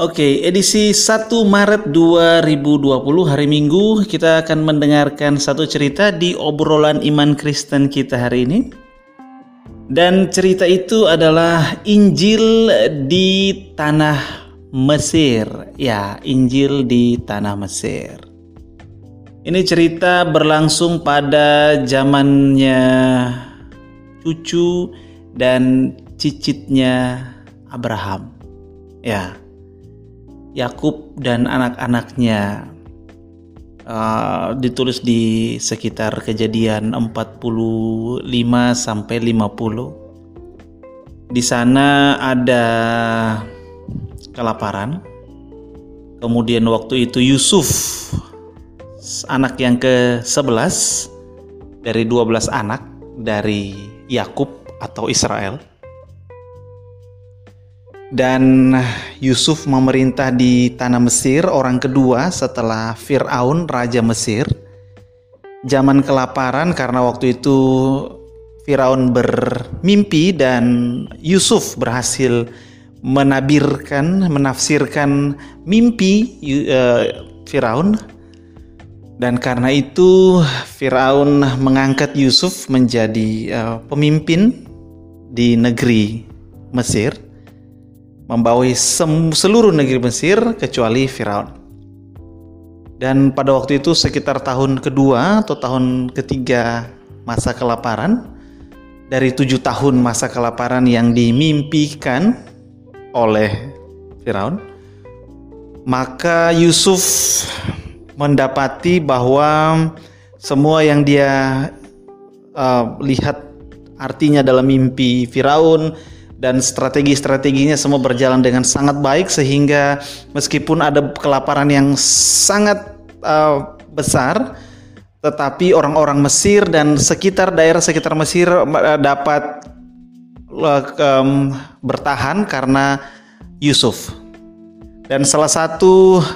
Oke, edisi 1 Maret 2020 hari Minggu kita akan mendengarkan satu cerita di obrolan iman Kristen kita hari ini. Dan cerita itu adalah Injil di tanah Mesir. Ya, Injil di tanah Mesir. Ini cerita berlangsung pada zamannya cucu dan cicitnya Abraham. Ya, Yakub dan anak-anaknya uh, ditulis di sekitar kejadian 45 sampai 50. Di sana ada kelaparan. Kemudian waktu itu Yusuf anak yang ke-11 dari 12 anak dari Yakub atau Israel dan Yusuf memerintah di tanah Mesir orang kedua setelah Firaun raja Mesir. Zaman kelaparan karena waktu itu Firaun bermimpi dan Yusuf berhasil menabirkan, menafsirkan mimpi uh, Firaun. Dan karena itu Firaun mengangkat Yusuf menjadi uh, pemimpin di negeri Mesir membawahi seluruh negeri Mesir kecuali Firaun. Dan pada waktu itu sekitar tahun kedua atau tahun ketiga masa kelaparan, dari tujuh tahun masa kelaparan yang dimimpikan oleh Firaun, maka Yusuf mendapati bahwa semua yang dia uh, lihat artinya dalam mimpi Firaun, dan strategi-strateginya semua berjalan dengan sangat baik sehingga meskipun ada kelaparan yang sangat uh, besar tetapi orang-orang Mesir dan sekitar daerah sekitar Mesir uh, dapat um, bertahan karena Yusuf. Dan salah satu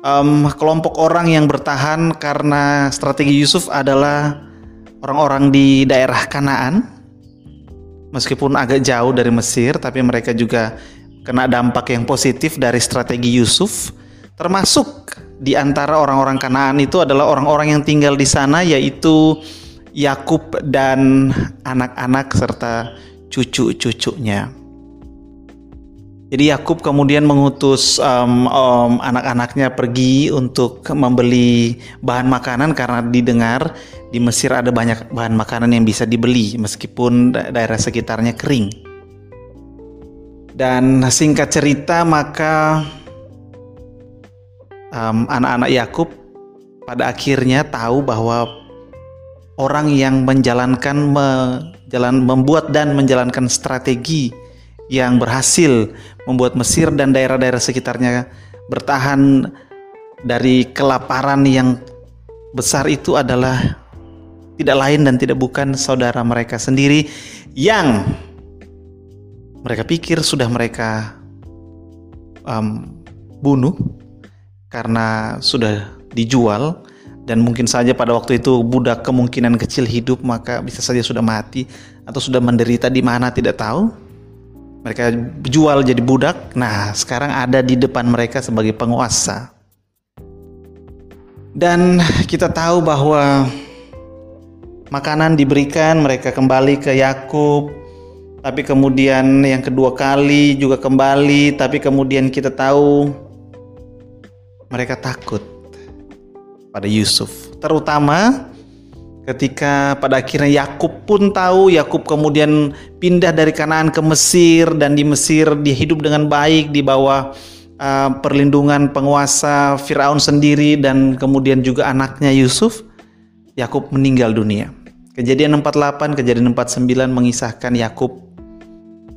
um, kelompok orang yang bertahan karena strategi Yusuf adalah orang-orang di daerah Kanaan meskipun agak jauh dari Mesir, tapi mereka juga kena dampak yang positif dari strategi Yusuf. Termasuk di antara orang-orang Kanaan itu adalah orang-orang yang tinggal di sana, yaitu Yakub dan anak-anak serta cucu-cucunya. Jadi Yakub kemudian mengutus um, um, anak-anaknya pergi untuk membeli bahan makanan karena didengar di Mesir ada banyak bahan makanan yang bisa dibeli meskipun daerah sekitarnya kering. Dan singkat cerita maka um, anak-anak Yakub pada akhirnya tahu bahwa orang yang menjalankan menjalan membuat dan menjalankan strategi yang berhasil membuat Mesir dan daerah-daerah sekitarnya bertahan dari kelaparan yang besar itu adalah tidak lain dan tidak bukan saudara mereka sendiri yang mereka pikir sudah mereka um, bunuh karena sudah dijual dan mungkin saja pada waktu itu budak kemungkinan kecil hidup maka bisa saja sudah mati atau sudah menderita di mana tidak tahu mereka jual jadi budak. Nah, sekarang ada di depan mereka sebagai penguasa. Dan kita tahu bahwa makanan diberikan, mereka kembali ke Yakub. Tapi kemudian yang kedua kali juga kembali, tapi kemudian kita tahu mereka takut pada Yusuf. Terutama Ketika pada akhirnya Yakub pun tahu, Yakub kemudian pindah dari Kanaan ke Mesir dan di Mesir dia hidup dengan baik di bawah uh, perlindungan penguasa Firaun sendiri dan kemudian juga anaknya Yusuf. Yakub meninggal dunia. Kejadian 48, kejadian 49 mengisahkan Yakub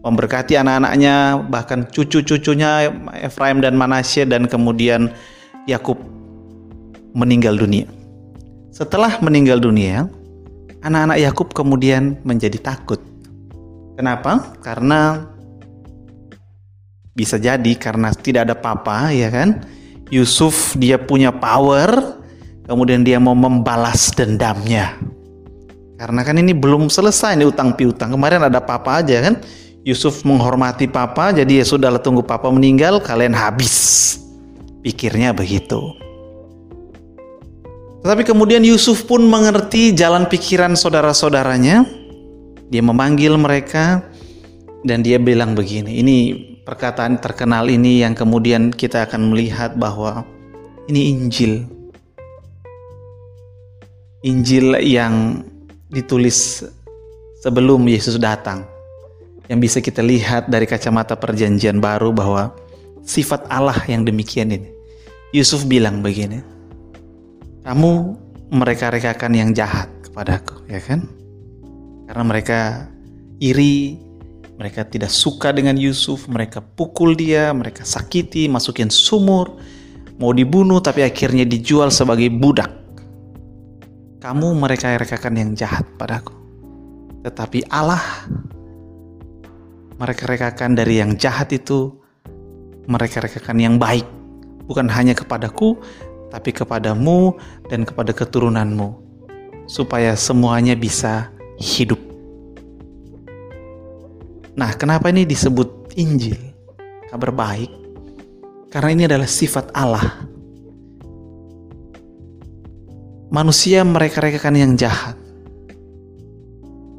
memberkati anak-anaknya, bahkan cucu-cucunya Efraim dan Manasye dan kemudian Yakub meninggal dunia. Setelah meninggal dunia, anak-anak Yakub kemudian menjadi takut. Kenapa? Karena bisa jadi karena tidak ada papa, ya kan? Yusuf dia punya power, kemudian dia mau membalas dendamnya. Karena kan ini belum selesai nih utang piutang. Kemarin ada papa aja kan? Yusuf menghormati papa, jadi ya sudahlah tunggu papa meninggal, kalian habis. Pikirnya begitu. Tetapi kemudian Yusuf pun mengerti jalan pikiran saudara-saudaranya. Dia memanggil mereka dan dia bilang begini. Ini perkataan terkenal ini yang kemudian kita akan melihat bahwa ini Injil. Injil yang ditulis sebelum Yesus datang. Yang bisa kita lihat dari kacamata perjanjian baru bahwa sifat Allah yang demikian ini. Yusuf bilang begini, kamu mereka-rekakan yang jahat kepadaku, ya kan? Karena mereka iri, mereka tidak suka dengan Yusuf, mereka pukul dia, mereka sakiti, masukin sumur, mau dibunuh tapi akhirnya dijual sebagai budak. Kamu mereka rekakan yang jahat padaku. Tetapi Allah mereka rekakan dari yang jahat itu, mereka rekakan yang baik. Bukan hanya kepadaku, tapi kepadamu dan kepada keturunanmu. Supaya semuanya bisa hidup. Nah, kenapa ini disebut Injil? Kabar baik. Karena ini adalah sifat Allah. Manusia mereka-rekakan yang jahat.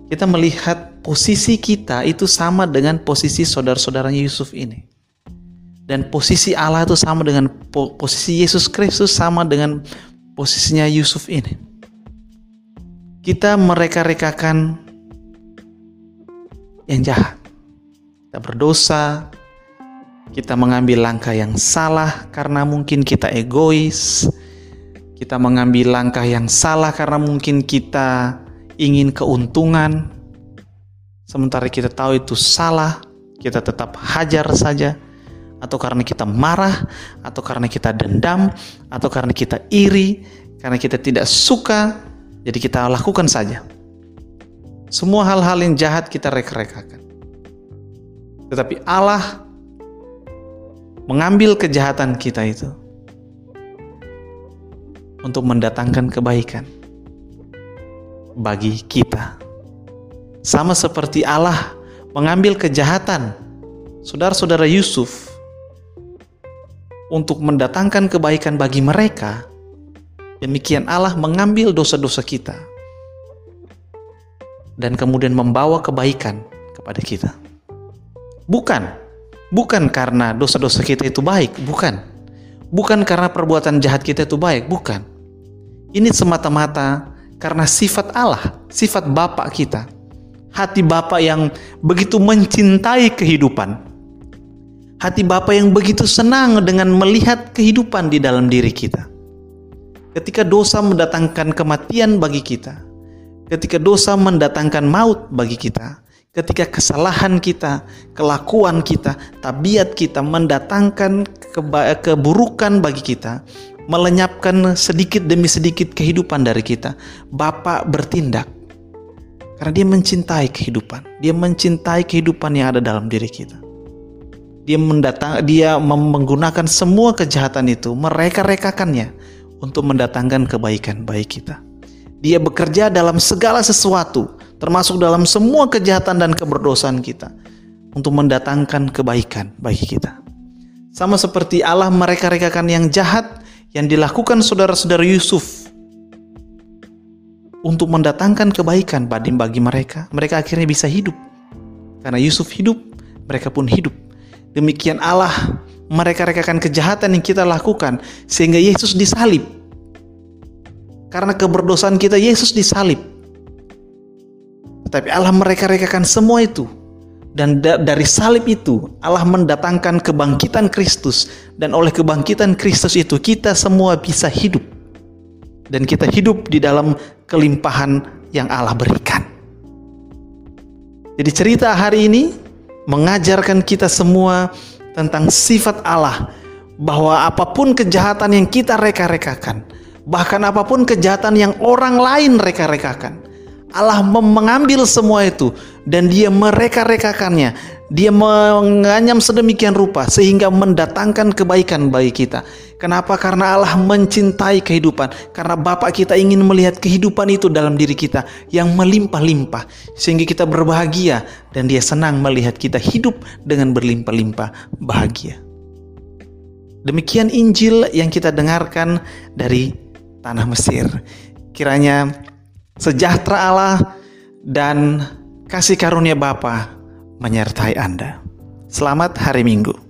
Kita melihat posisi kita itu sama dengan posisi saudara-saudaranya Yusuf ini. Dan posisi Allah itu sama dengan posisi Yesus Kristus sama dengan posisinya Yusuf ini. Kita mereka-rekakan yang jahat. Kita berdosa, kita mengambil langkah yang salah karena mungkin kita egois, kita mengambil langkah yang salah karena mungkin kita ingin keuntungan, sementara kita tahu itu salah, kita tetap hajar saja, atau karena kita marah, atau karena kita dendam, atau karena kita iri, karena kita tidak suka, jadi kita lakukan saja. Semua hal-hal yang jahat kita reka-rekakan. Tetapi Allah mengambil kejahatan kita itu untuk mendatangkan kebaikan bagi kita. Sama seperti Allah mengambil kejahatan saudara-saudara Yusuf untuk mendatangkan kebaikan bagi mereka, demikian Allah mengambil dosa-dosa kita dan kemudian membawa kebaikan kepada kita. Bukan. Bukan karena dosa-dosa kita itu baik, bukan. Bukan karena perbuatan jahat kita itu baik, bukan. Ini semata-mata karena sifat Allah, sifat Bapak kita. Hati Bapak yang begitu mencintai kehidupan. Hati Bapak yang begitu senang dengan melihat kehidupan di dalam diri kita. Ketika dosa mendatangkan kematian bagi kita, ketika dosa mendatangkan maut bagi kita, ketika kesalahan kita, kelakuan kita, tabiat kita mendatangkan keburukan bagi kita, melenyapkan sedikit demi sedikit kehidupan dari kita, Bapak bertindak. Karena dia mencintai kehidupan. Dia mencintai kehidupan yang ada dalam diri kita. Dia mendatang dia menggunakan semua kejahatan itu, mereka-rekakannya untuk mendatangkan kebaikan bagi kita. Dia bekerja dalam segala sesuatu termasuk dalam semua kejahatan dan keberdosaan kita untuk mendatangkan kebaikan bagi kita. Sama seperti Allah mereka-rekakan yang jahat yang dilakukan saudara-saudara Yusuf untuk mendatangkan kebaikan bagi mereka, mereka akhirnya bisa hidup. Karena Yusuf hidup, mereka pun hidup. Demikian Allah mereka-rekakan kejahatan yang kita lakukan sehingga Yesus disalib. Karena keberdosaan kita Yesus disalib tetapi Allah mereka-rekakan semua itu. Dan da dari salib itu Allah mendatangkan kebangkitan Kristus dan oleh kebangkitan Kristus itu kita semua bisa hidup. Dan kita hidup di dalam kelimpahan yang Allah berikan. Jadi cerita hari ini mengajarkan kita semua tentang sifat Allah bahwa apa pun kejahatan yang kita reka-rekakan, bahkan apa pun kejahatan yang orang lain reka-rekakan, Allah mengambil semua itu dan dia mereka-rekakannya. Dia menganyam sedemikian rupa sehingga mendatangkan kebaikan bagi kita. Kenapa? Karena Allah mencintai kehidupan. Karena Bapak kita ingin melihat kehidupan itu dalam diri kita yang melimpah-limpah. Sehingga kita berbahagia dan dia senang melihat kita hidup dengan berlimpah-limpah bahagia. Demikian Injil yang kita dengarkan dari tanah Mesir. Kiranya sejahtera Allah dan kasih karunia Bapa menyertai Anda. Selamat hari Minggu.